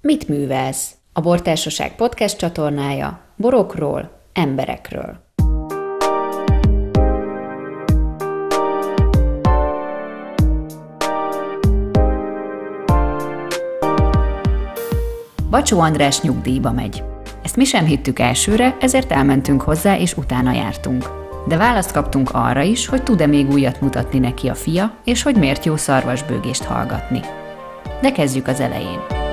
Mit művelsz? A Bortársaság podcast csatornája borokról, emberekről. Bacsó András nyugdíjba megy. Ezt mi sem hittük elsőre, ezért elmentünk hozzá és utána jártunk. De választ kaptunk arra is, hogy tud-e még újat mutatni neki a fia, és hogy miért jó szarvasbőgést hallgatni. De kezdjük az elején.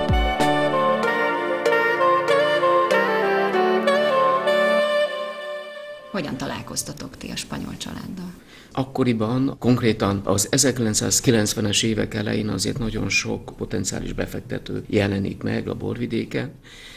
Hogyan találkoztatok ti a spanyol családdal? Akkoriban, konkrétan az 1990-es évek elején azért nagyon sok potenciális befektető jelenik meg a borvidéken,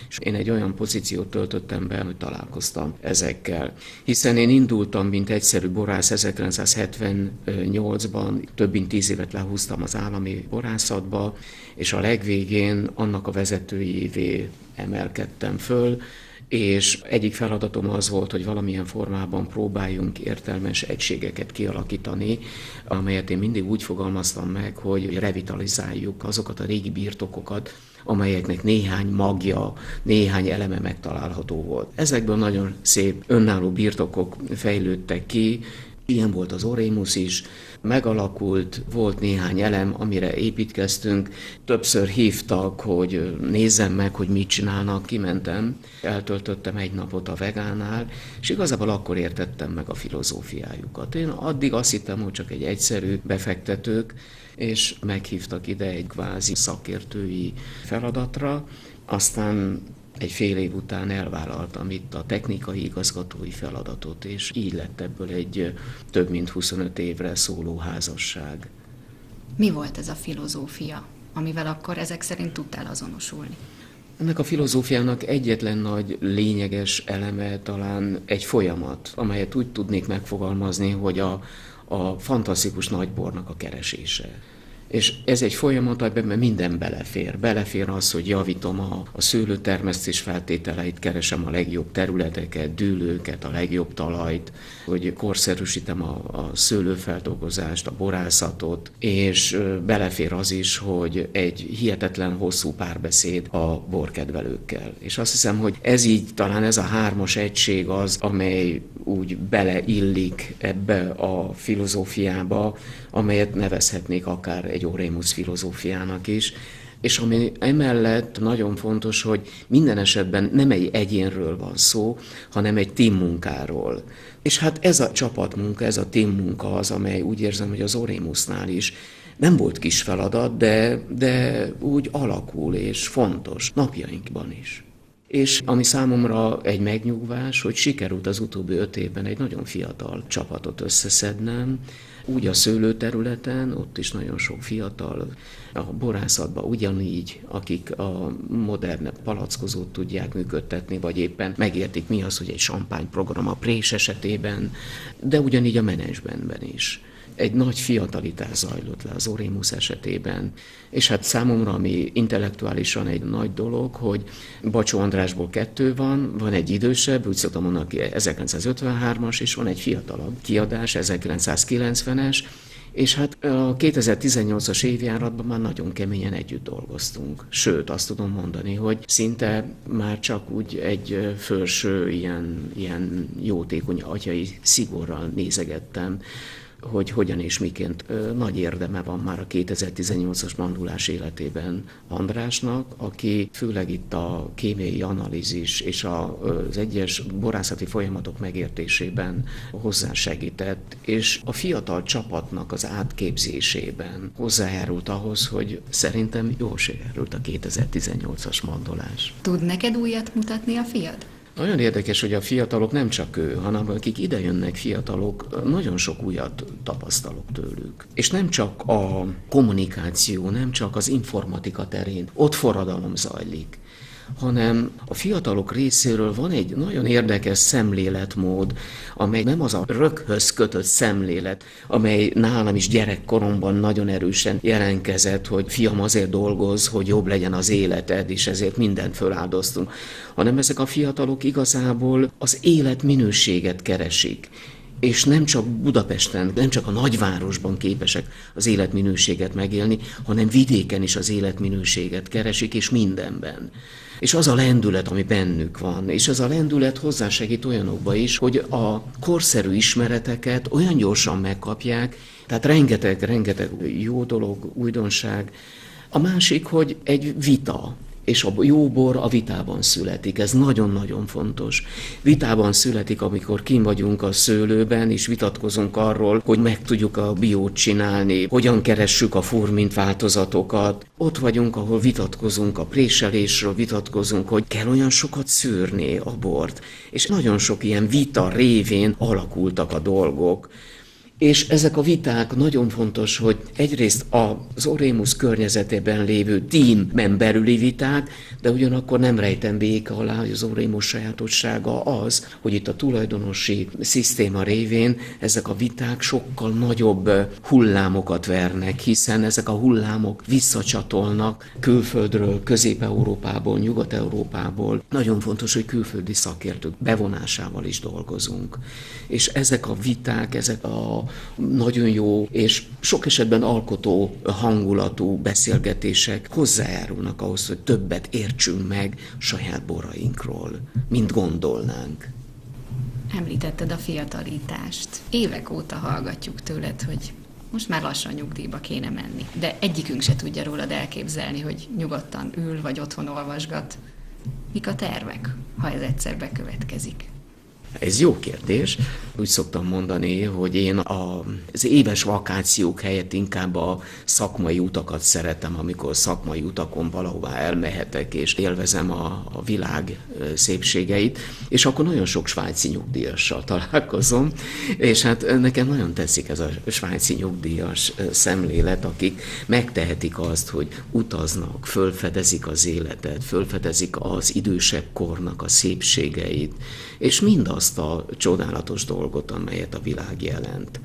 és én egy olyan pozíciót töltöttem be, hogy találkoztam ezekkel. Hiszen én indultam, mint egyszerű borász 1978-ban, több mint tíz évet lehúztam az állami borászatba, és a legvégén annak a vezetőjévé emelkedtem föl, és egyik feladatom az volt, hogy valamilyen formában próbáljunk értelmes egységeket kialakítani, amelyet én mindig úgy fogalmaztam meg, hogy revitalizáljuk azokat a régi birtokokat, amelyeknek néhány magja, néhány eleme megtalálható volt. Ezekből nagyon szép önálló birtokok fejlődtek ki, Ilyen volt az Orémus is, megalakult, volt néhány elem, amire építkeztünk. Többször hívtak, hogy nézzem meg, hogy mit csinálnak, kimentem, eltöltöttem egy napot a vegánál, és igazából akkor értettem meg a filozófiájukat. Én addig azt hittem, hogy csak egy egyszerű befektetők, és meghívtak ide egy kvázi szakértői feladatra, aztán egy fél év után elvállaltam itt a technikai igazgatói feladatot, és így lett ebből egy több mint 25 évre szóló házasság. Mi volt ez a filozófia, amivel akkor ezek szerint tudtál azonosulni? Ennek a filozófiának egyetlen nagy lényeges eleme talán egy folyamat, amelyet úgy tudnék megfogalmazni, hogy a, a fantasztikus nagybornak a keresése. És ez egy folyamat, amiben minden belefér. Belefér az, hogy javítom a, a szőlőtermesztés feltételeit, keresem a legjobb területeket, dűlőket, a legjobb talajt, hogy korszerűsítem a, a szőlőfeldolgozást, a borászatot, és belefér az is, hogy egy hihetetlen hosszú párbeszéd a borkedvelőkkel. És azt hiszem, hogy ez így talán ez a hármas egység az, amely úgy beleillik ebbe a filozófiába, amelyet nevezhetnék akár egy Orémus filozófiának is, és ami emellett nagyon fontos, hogy minden esetben nem egy egyénről van szó, hanem egy team munkáról. És hát ez a csapatmunka, ez a team munka az, amely úgy érzem, hogy az Orémusnál is nem volt kis feladat, de, de úgy alakul és fontos napjainkban is. És ami számomra egy megnyugvás, hogy sikerült az utóbbi öt évben egy nagyon fiatal csapatot összeszednem, úgy a szőlőterületen, ott is nagyon sok fiatal, a borászatban ugyanígy, akik a modern palackozót tudják működtetni, vagy éppen megértik mi az, hogy egy program a prés esetében, de ugyanígy a menedzsmentben is egy nagy fiatalitás zajlott le az Orémus esetében, és hát számomra, ami intellektuálisan egy nagy dolog, hogy Bacsó Andrásból kettő van, van egy idősebb, úgy szoktam mondani, 1953-as, és van egy fiatalabb kiadás, 1990-es, és hát a 2018-as évjáratban már nagyon keményen együtt dolgoztunk. Sőt, azt tudom mondani, hogy szinte már csak úgy egy felső ilyen, ilyen jótékony atyai szigorral nézegettem hogy hogyan és miként nagy érdeme van már a 2018-as mandulás életében Andrásnak, aki főleg itt a kémiai analízis és az egyes borászati folyamatok megértésében hozzásegített, és a fiatal csapatnak az átképzésében hozzájárult ahhoz, hogy szerintem jól sikerült a 2018-as mandolás. Tud neked újat mutatni a fiad? Nagyon érdekes, hogy a fiatalok nem csak ő, hanem akik idejönnek fiatalok, nagyon sok újat tapasztalok tőlük. És nem csak a kommunikáció, nem csak az informatika terén, ott forradalom zajlik hanem a fiatalok részéről van egy nagyon érdekes szemléletmód, amely nem az a röghöz kötött szemlélet, amely nálam is gyerekkoromban nagyon erősen jelenkezett, hogy fiam azért dolgoz, hogy jobb legyen az életed, és ezért mindent föláldoztunk, hanem ezek a fiatalok igazából az élet minőséget keresik és nem csak Budapesten, nem csak a nagyvárosban képesek az életminőséget megélni, hanem vidéken is az életminőséget keresik, és mindenben. És az a lendület, ami bennük van, és az a lendület hozzásegít olyanokba is, hogy a korszerű ismereteket olyan gyorsan megkapják, tehát rengeteg, rengeteg jó dolog, újdonság. A másik, hogy egy vita, és a jó bor a vitában születik. Ez nagyon-nagyon fontos. Vitában születik, amikor kim vagyunk a szőlőben, és vitatkozunk arról, hogy meg tudjuk a biót csinálni, hogyan keressük a furmint változatokat. Ott vagyunk, ahol vitatkozunk a préselésről, vitatkozunk, hogy kell olyan sokat szűrni a bort. És nagyon sok ilyen vita révén alakultak a dolgok. És ezek a viták nagyon fontos, hogy egyrészt az Orémus környezetében lévő tímben belüli viták, de ugyanakkor nem rejtem véka alá, hogy az Orémus sajátossága az, hogy itt a tulajdonosi szisztéma révén ezek a viták sokkal nagyobb hullámokat vernek, hiszen ezek a hullámok visszacsatolnak külföldről, Közép-Európából, Nyugat-Európából. Nagyon fontos, hogy külföldi szakértők bevonásával is dolgozunk. És ezek a viták, ezek a nagyon jó és sok esetben alkotó hangulatú beszélgetések hozzájárulnak ahhoz, hogy többet értsünk meg saját borainkról, mint gondolnánk. Említetted a fiatalítást. Évek óta hallgatjuk tőled, hogy most már lassan nyugdíjba kéne menni. De egyikünk se tudja rólad elképzelni, hogy nyugodtan ül vagy otthon olvasgat. Mik a tervek, ha ez egyszer bekövetkezik? Ez jó kérdés. Úgy szoktam mondani, hogy én az éves vakációk helyett inkább a szakmai utakat szeretem, amikor szakmai utakon valahová elmehetek, és élvezem a, a világ szépségeit, és akkor nagyon sok svájci nyugdíjassal találkozom, és hát nekem nagyon tetszik ez a svájci nyugdíjas szemlélet, akik megtehetik azt, hogy utaznak, fölfedezik az életet, fölfedezik az idősebb kornak a szépségeit, és mind azt a csodálatos dolgot, amelyet a világ jelent.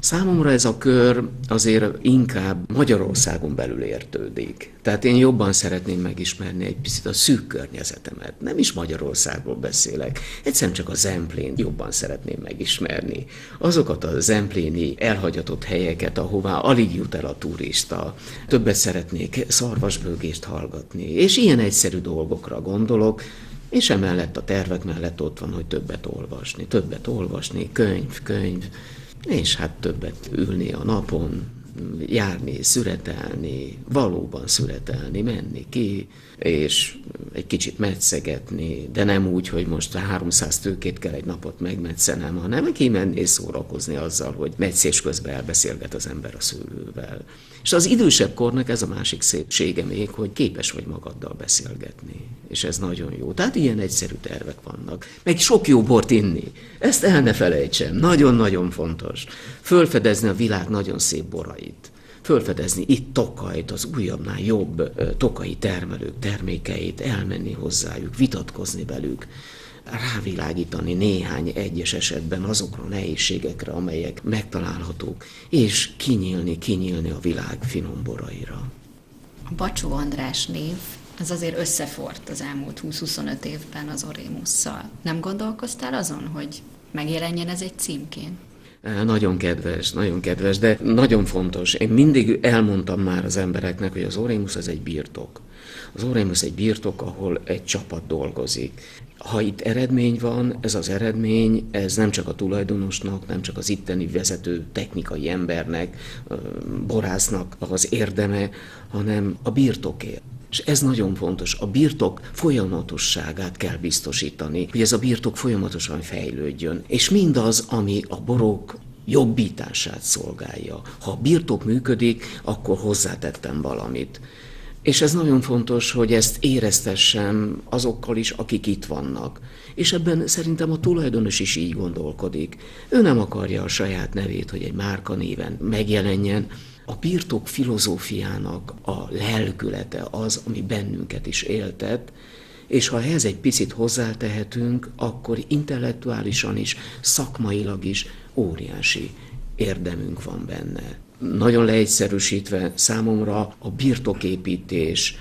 Számomra ez a kör azért inkább Magyarországon belül értődik. Tehát én jobban szeretném megismerni egy picit a szűk környezetemet. Nem is Magyarországról beszélek, egyszerűen csak a Zemplén jobban szeretném megismerni. Azokat a zempléni elhagyatott helyeket, ahová alig jut el a turista. Többet szeretnék szarvasbőgést hallgatni, és ilyen egyszerű dolgokra gondolok, és emellett a tervek mellett ott van, hogy többet olvasni, többet olvasni, könyv, könyv, és hát többet ülni a napon, járni, szüretelni, valóban szüretelni, menni ki, és egy kicsit metszegetni, de nem úgy, hogy most 300 tőkét kell egy napot megmetszenem, hanem kimenni szórakozni azzal, hogy metszés közben elbeszélget az ember a szülővel. És az idősebb kornak ez a másik szépsége még, hogy képes vagy magaddal beszélgetni. És ez nagyon jó. Tehát ilyen egyszerű tervek vannak. Meg sok jó bort inni. Ezt el ne felejtsem. Nagyon-nagyon fontos. Fölfedezni a világ nagyon szép borait fölfedezni itt Tokajt, az újabbnál jobb tokai termelők termékeit, elmenni hozzájuk, vitatkozni velük, rávilágítani néhány egyes esetben azokra a nehézségekre, amelyek megtalálhatók, és kinyílni, kinyílni a világ finom boraira. A Bacsó András név az azért összefort az elmúlt 20-25 évben az Orémusszal. Nem gondolkoztál azon, hogy megjelenjen ez egy címként? Nagyon kedves, nagyon kedves, de nagyon fontos. Én mindig elmondtam már az embereknek, hogy az Orémus az egy birtok. Az Orémus egy birtok, ahol egy csapat dolgozik. Ha itt eredmény van, ez az eredmény, ez nem csak a tulajdonosnak, nem csak az itteni vezető technikai embernek, borásznak az érdeme, hanem a birtoké. És ez nagyon fontos, a birtok folyamatosságát kell biztosítani, hogy ez a birtok folyamatosan fejlődjön. És mindaz, ami a borok jobbítását szolgálja. Ha a birtok működik, akkor hozzátettem valamit. És ez nagyon fontos, hogy ezt éreztessem azokkal is, akik itt vannak. És ebben szerintem a tulajdonos is így gondolkodik. Ő nem akarja a saját nevét, hogy egy márka néven megjelenjen, a birtok filozófiának a lelkülete az, ami bennünket is éltet, és ha ehhez egy picit hozzátehetünk, akkor intellektuálisan is, szakmailag is óriási érdemünk van benne. Nagyon leegyszerűsítve számomra a birtoképítés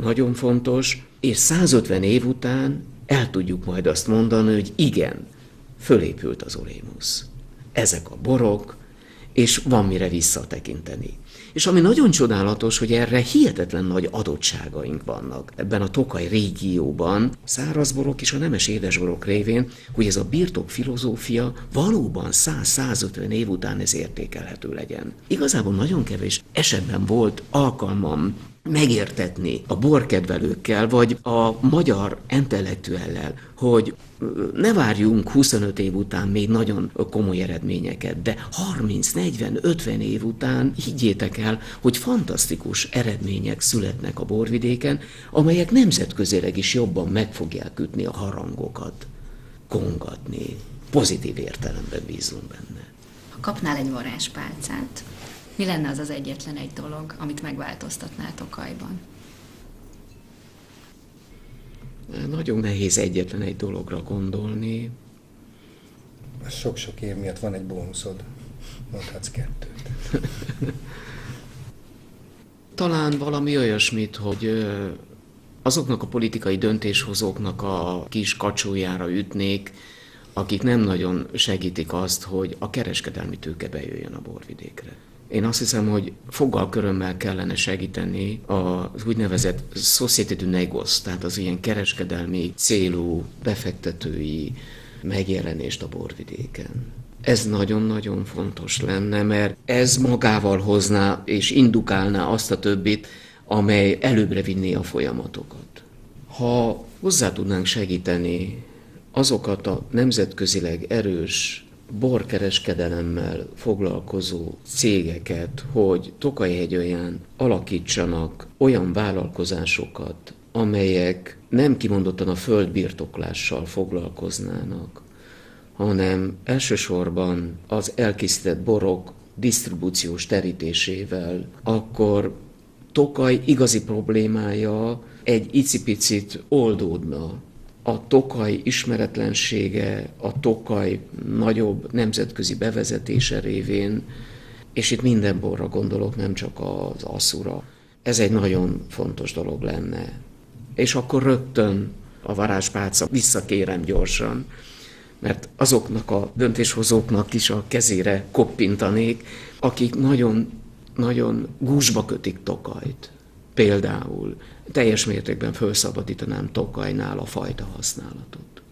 nagyon fontos, és 150 év után el tudjuk majd azt mondani, hogy igen, fölépült az Orémus. ezek a borok, és van mire visszatekinteni. És ami nagyon csodálatos, hogy erre hihetetlen nagy adottságaink vannak ebben a Tokaj régióban, szárazborok és a nemes édesborok révén, hogy ez a birtok filozófia valóban 100-150 év után ez értékelhető legyen. Igazából nagyon kevés esetben volt alkalmam megértetni a borkedvelőkkel, vagy a magyar intellektuellel, hogy ne várjunk 25 év után még nagyon komoly eredményeket, de 30, 40, 50 év után higgyétek el, hogy fantasztikus eredmények születnek a borvidéken, amelyek nemzetközileg is jobban meg fogják ütni a harangokat, kongatni. Pozitív értelemben bízunk benne. Ha kapnál egy varázspálcát, mi lenne az az egyetlen egy dolog, amit megváltoztatnátok ajban? Nagyon nehéz egyetlen egy dologra gondolni. Sok-sok év miatt van egy bónuszod. Mondhatsz kettőt. Talán valami olyasmit, hogy azoknak a politikai döntéshozóknak a kis kacsójára ütnék, akik nem nagyon segítik azt, hogy a kereskedelmi tőke bejöjjön a borvidékre. Én azt hiszem, hogy foggal körömmel kellene segíteni az úgynevezett Société du Négoce, tehát az ilyen kereskedelmi célú befektetői megjelenést a borvidéken. Ez nagyon-nagyon fontos lenne, mert ez magával hozná és indukálná azt a többit, amely előbbre vinné a folyamatokat. Ha hozzá tudnánk segíteni azokat a nemzetközileg erős borkereskedelemmel foglalkozó cégeket, hogy Tokaj-hegyolyán alakítsanak olyan vállalkozásokat, amelyek nem kimondottan a földbirtoklással foglalkoznának, hanem elsősorban az elkészített borok disztribúciós terítésével, akkor Tokaj igazi problémája egy icipicit oldódna a Tokaj ismeretlensége, a Tokaj nagyobb nemzetközi bevezetése révén, és itt minden borra gondolok, nem csak az asszura. Ez egy nagyon fontos dolog lenne. És akkor rögtön a varázspálca visszakérem gyorsan, mert azoknak a döntéshozóknak is a kezére koppintanék, akik nagyon, nagyon gúzsba kötik Tokajt. Például teljes mértékben felszabadítanám Tokajnál a fajta használatot.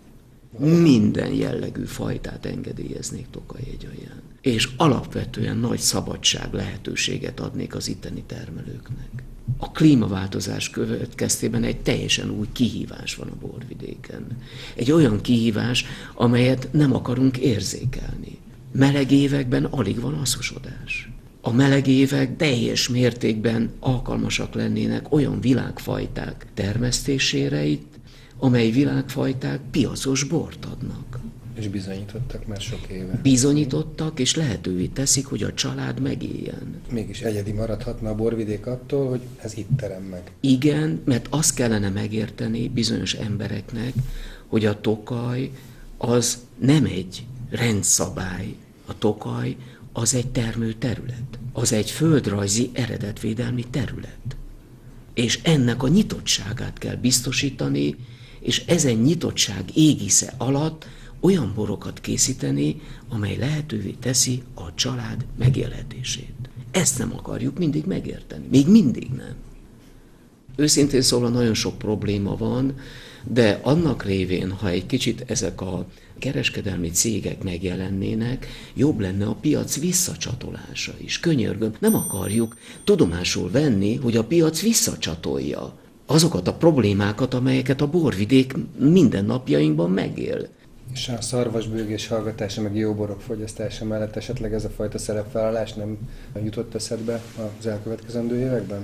Minden jellegű fajtát engedélyeznék Tokaj alján. És alapvetően nagy szabadság lehetőséget adnék az itteni termelőknek. A klímaváltozás következtében egy teljesen új kihívás van a borvidéken. Egy olyan kihívás, amelyet nem akarunk érzékelni. Meleg években alig van asszosodás a meleg évek teljes mértékben alkalmasak lennének olyan világfajták termesztésére itt, amely világfajták piacos bort adnak. És bizonyítottak már sok éve. Bizonyítottak, és lehetővé teszik, hogy a család megéljen. Mégis egyedi maradhatna a borvidék attól, hogy ez itt terem meg. Igen, mert azt kellene megérteni bizonyos embereknek, hogy a tokaj az nem egy rendszabály. A tokaj az egy termő terület, az egy földrajzi eredetvédelmi terület. És ennek a nyitottságát kell biztosítani, és ezen nyitottság égisze alatt olyan borokat készíteni, amely lehetővé teszi a család megélhetését. Ezt nem akarjuk mindig megérteni. Még mindig nem. Őszintén szólva nagyon sok probléma van, de annak révén, ha egy kicsit ezek a kereskedelmi cégek megjelennének, jobb lenne a piac visszacsatolása is. Könyörgöm, nem akarjuk tudomásul venni, hogy a piac visszacsatolja azokat a problémákat, amelyeket a borvidék mindennapjainkban megél. És a szarvasbőgés hallgatása, meg jó borok fogyasztása mellett esetleg ez a fajta szerepvállalás nem jutott eszedbe az elkövetkezendő években?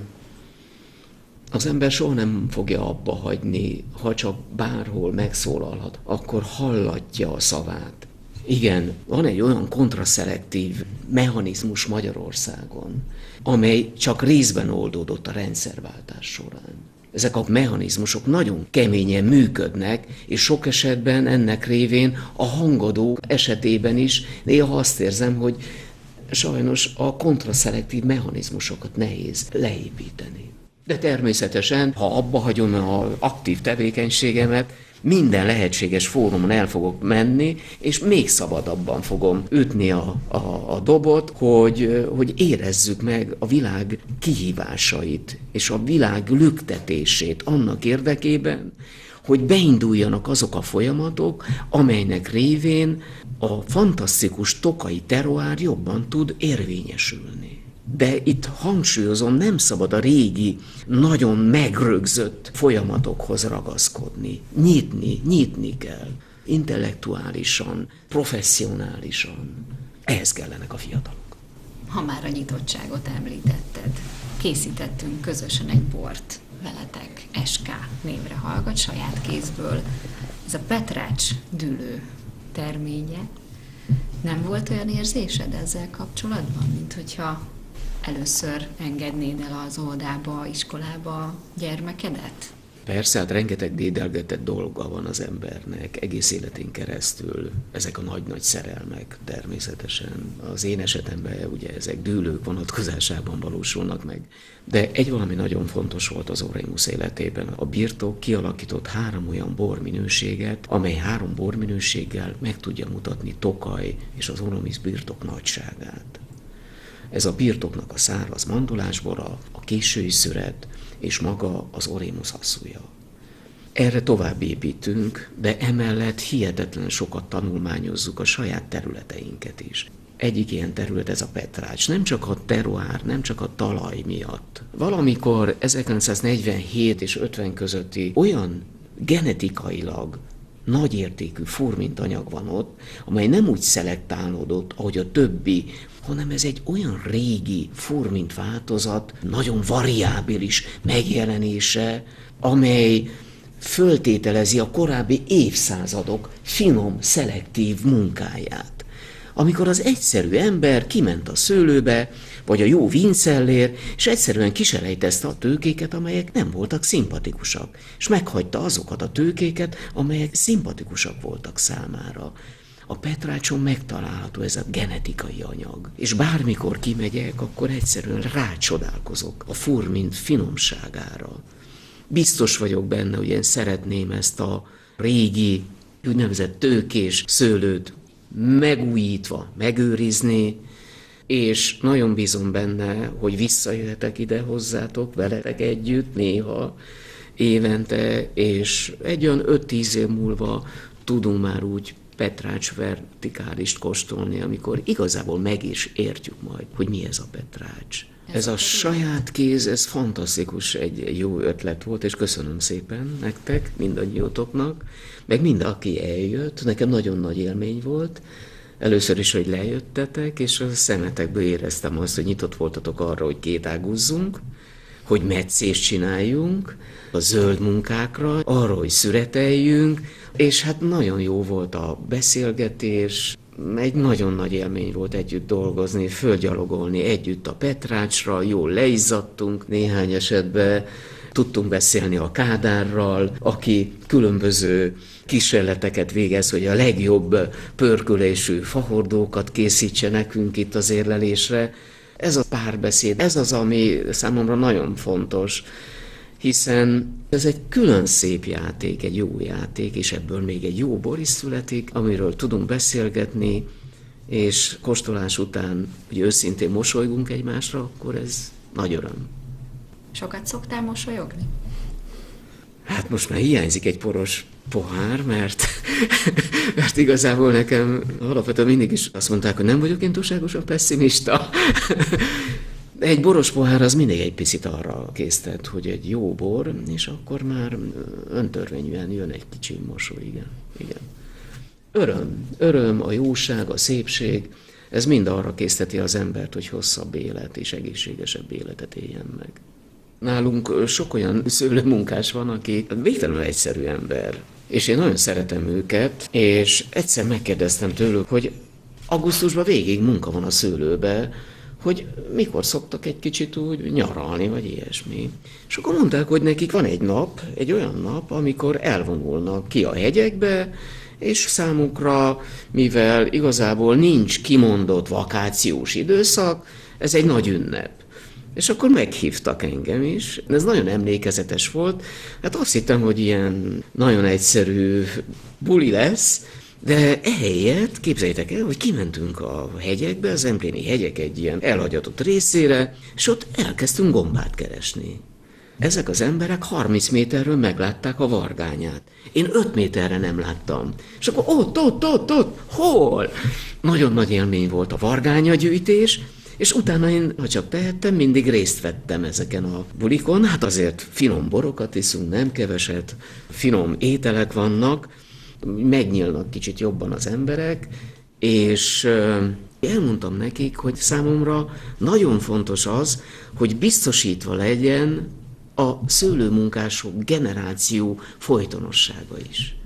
Az ember soha nem fogja abba hagyni, ha csak bárhol megszólalhat, akkor hallatja a szavát. Igen, van egy olyan kontraszelektív mechanizmus Magyarországon, amely csak részben oldódott a rendszerváltás során. Ezek a mechanizmusok nagyon keményen működnek, és sok esetben ennek révén a hangadó esetében is néha azt érzem, hogy sajnos a kontraszelektív mechanizmusokat nehéz leépíteni. De természetesen, ha abba hagyom az aktív tevékenységemet, minden lehetséges fórumon el fogok menni, és még szabadabban fogom ütni a, a, a dobot, hogy, hogy érezzük meg a világ kihívásait, és a világ lüktetését annak érdekében, hogy beinduljanak azok a folyamatok, amelynek révén a fantasztikus tokai teroár jobban tud érvényesülni. De itt hangsúlyozom, nem szabad a régi, nagyon megrögzött folyamatokhoz ragaszkodni. Nyitni, nyitni kell. Intellektuálisan, professzionálisan. Ehhez kellenek a fiatalok. Ha már a nyitottságot említetted, készítettünk közösen egy bort veletek, SK névre hallgat, saját kézből. Ez a Petrács dülő terménye. Nem volt olyan érzésed ezzel kapcsolatban, mint hogyha először engednéd el az óvodába, iskolába gyermekedet? Persze, hát rengeteg dédelgetett dolga van az embernek egész életén keresztül. Ezek a nagy-nagy szerelmek természetesen. Az én esetemben ugye ezek dűlők vonatkozásában valósulnak meg. De egy valami nagyon fontos volt az Oremus életében. A birtok kialakított három olyan borminőséget, amely három borminőséggel meg tudja mutatni Tokaj és az Oremus birtok nagyságát. Ez a birtoknak a száraz mandulásbora, a késői szüret, és maga az Orémus asszúja. Erre tovább építünk, de emellett hihetetlen sokat tanulmányozzuk a saját területeinket is. Egyik ilyen terület ez a Petrács, nem csak a teruár, nem csak a talaj miatt. Valamikor 1947 és 50 közötti olyan genetikailag nagyértékű furmintanyag van ott, amely nem úgy szelektálódott, ahogy a többi hanem ez egy olyan régi furmint változat, nagyon variábilis megjelenése, amely föltételezi a korábbi évszázadok finom, szelektív munkáját. Amikor az egyszerű ember kiment a szőlőbe, vagy a jó vincellér, és egyszerűen kiselejtezte a tőkéket, amelyek nem voltak szimpatikusak, és meghagyta azokat a tőkéket, amelyek szimpatikusak voltak számára a petrácson megtalálható ez a genetikai anyag. És bármikor kimegyek, akkor egyszerűen rácsodálkozok a furmint finomságára. Biztos vagyok benne, hogy én szeretném ezt a régi, úgynevezett tőkés szőlőt megújítva, megőrizni, és nagyon bízom benne, hogy visszajöhetek ide hozzátok, veletek együtt néha, évente, és egy olyan 5-10 év múlva tudunk már úgy Petrács vertikálist kóstolni, amikor igazából meg is értjük majd, hogy mi ez a Petrács. Ez, a, saját kéz, ez fantasztikus, egy jó ötlet volt, és köszönöm szépen nektek, mindannyiótoknak, meg mind, aki eljött, nekem nagyon nagy élmény volt, Először is, hogy lejöttetek, és a szemetekből éreztem azt, hogy nyitott voltatok arra, hogy kétáguzzunk, hogy meccést csináljunk, a zöld munkákra, arra, hogy szüreteljünk, és hát nagyon jó volt a beszélgetés, egy nagyon nagy élmény volt együtt dolgozni, fölgyalogolni együtt a Petrácsra, jól leizzadtunk néhány esetben, tudtunk beszélni a Kádárral, aki különböző kísérleteket végez, hogy a legjobb pörkölésű fahordókat készítse nekünk itt az érlelésre. Ez a párbeszéd, ez az, ami számomra nagyon fontos, hiszen ez egy külön szép játék, egy jó játék, és ebből még egy jó boris születik, amiről tudunk beszélgetni, és kóstolás után, hogy őszintén mosolygunk egymásra, akkor ez nagy öröm. Sokat szoktál mosolyogni? Hát most már hiányzik egy poros pohár, mert, mert igazából nekem alapvetően mindig is azt mondták, hogy nem vagyok én túlságosan pessimista. Egy boros pohár az mindig egy picit arra késztet, hogy egy jó bor, és akkor már öntörvényűen jön egy kicsi mosoly, igen. igen. Öröm, öröm, a jóság, a szépség, ez mind arra készteti az embert, hogy hosszabb élet és egészségesebb életet éljen meg. Nálunk sok olyan szőlőmunkás van, aki végtelenül egyszerű ember, és én nagyon szeretem őket, és egyszer megkérdeztem tőlük, hogy augusztusban végig munka van a szőlőbe, hogy mikor szoktak egy kicsit úgy nyaralni, vagy ilyesmi. És akkor mondták, hogy nekik van egy nap, egy olyan nap, amikor elvonulnak ki a hegyekbe, és számukra, mivel igazából nincs kimondott vakációs időszak, ez egy nagy ünnep. És akkor meghívtak engem is. Ez nagyon emlékezetes volt. Hát azt hittem, hogy ilyen nagyon egyszerű buli lesz, de ehelyett képzeljétek el, hogy kimentünk a hegyekbe, az Empléni hegyek egy ilyen elhagyatott részére, és ott elkezdtünk gombát keresni. Ezek az emberek 30 méterről meglátták a vargányát. Én 5 méterre nem láttam. És akkor ott, ott, ott, ott, hol? Nagyon nagy élmény volt a vargányagyűjtés, és utána én, ha csak tehettem, mindig részt vettem ezeken a bulikon. Hát azért finom borokat iszunk, nem keveset, finom ételek vannak, megnyílnak kicsit jobban az emberek, és elmondtam nekik, hogy számomra nagyon fontos az, hogy biztosítva legyen a szőlőmunkások generáció folytonossága is.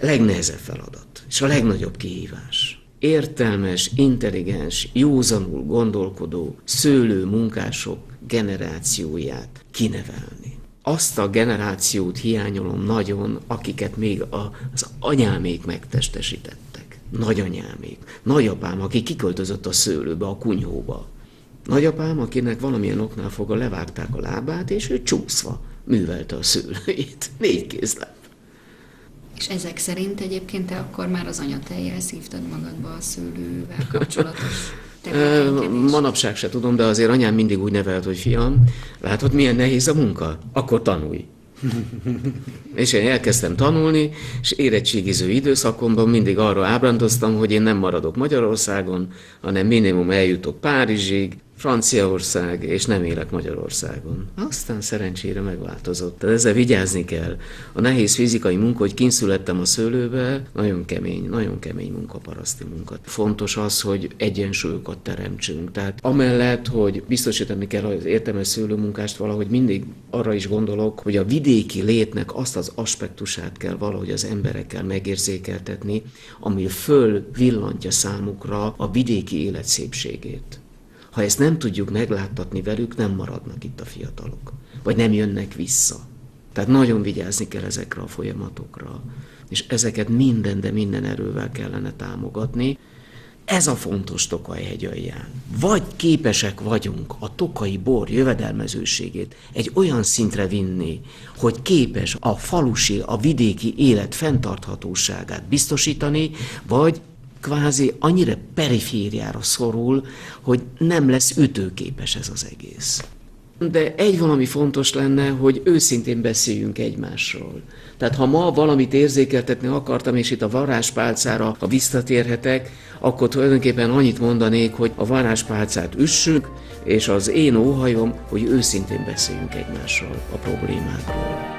Legnehezebb feladat, és a legnagyobb kihívás. Értelmes, intelligens, józanul gondolkodó szőlőmunkások generációját kinevelni azt a generációt hiányolom nagyon, akiket még az anyámék megtestesítettek. Nagyanyámék, nagyapám, aki kiköltözött a szőlőbe, a kunyhóba. Nagyapám, akinek valamilyen oknál fogva levágták a lábát, és ő csúszva művelte a szőlőjét. Négy kézláb. És ezek szerint egyébként te akkor már az anyatejjel szívtad magadba a szőlővel kapcsolatos Manapság se tudom, de azért anyám mindig úgy nevelt, hogy fiam, látod milyen nehéz a munka? Akkor tanulj. és én elkezdtem tanulni, és érettségiző időszakomban mindig arra ábrandoztam, hogy én nem maradok Magyarországon, hanem minimum eljutok Párizsig, Franciaország, és nem élek Magyarországon. Aztán szerencsére megváltozott. Tehát ezzel vigyázni kell. A nehéz fizikai munka, hogy kinszülettem a szőlőbe, nagyon kemény, nagyon kemény munka, paraszti munka. Fontos az, hogy egyensúlyokat teremtsünk. Tehát amellett, hogy biztosítani kell az értelmes szőlőmunkást, valahogy mindig arra is gondolok, hogy a vidéki létnek azt az aspektusát kell valahogy az emberekkel megérzékeltetni, ami föl villantja számukra a vidéki élet szépségét. Ha ezt nem tudjuk megláttatni velük, nem maradnak itt a fiatalok, vagy nem jönnek vissza. Tehát nagyon vigyázni kell ezekre a folyamatokra, és ezeket minden, de minden erővel kellene támogatni. Ez a fontos Tokaj hegyalján. Vagy képesek vagyunk a tokai bor jövedelmezőségét egy olyan szintre vinni, hogy képes a falusi, a vidéki élet fenntarthatóságát biztosítani, vagy kvázi annyira perifériára szorul, hogy nem lesz ütőképes ez az egész. De egy valami fontos lenne, hogy őszintén beszéljünk egymásról. Tehát ha ma valamit érzékeltetni akartam, és itt a varázspálcára, ha visszatérhetek, akkor tulajdonképpen annyit mondanék, hogy a varázspálcát üssük, és az én óhajom, hogy őszintén beszéljünk egymással a problémákról.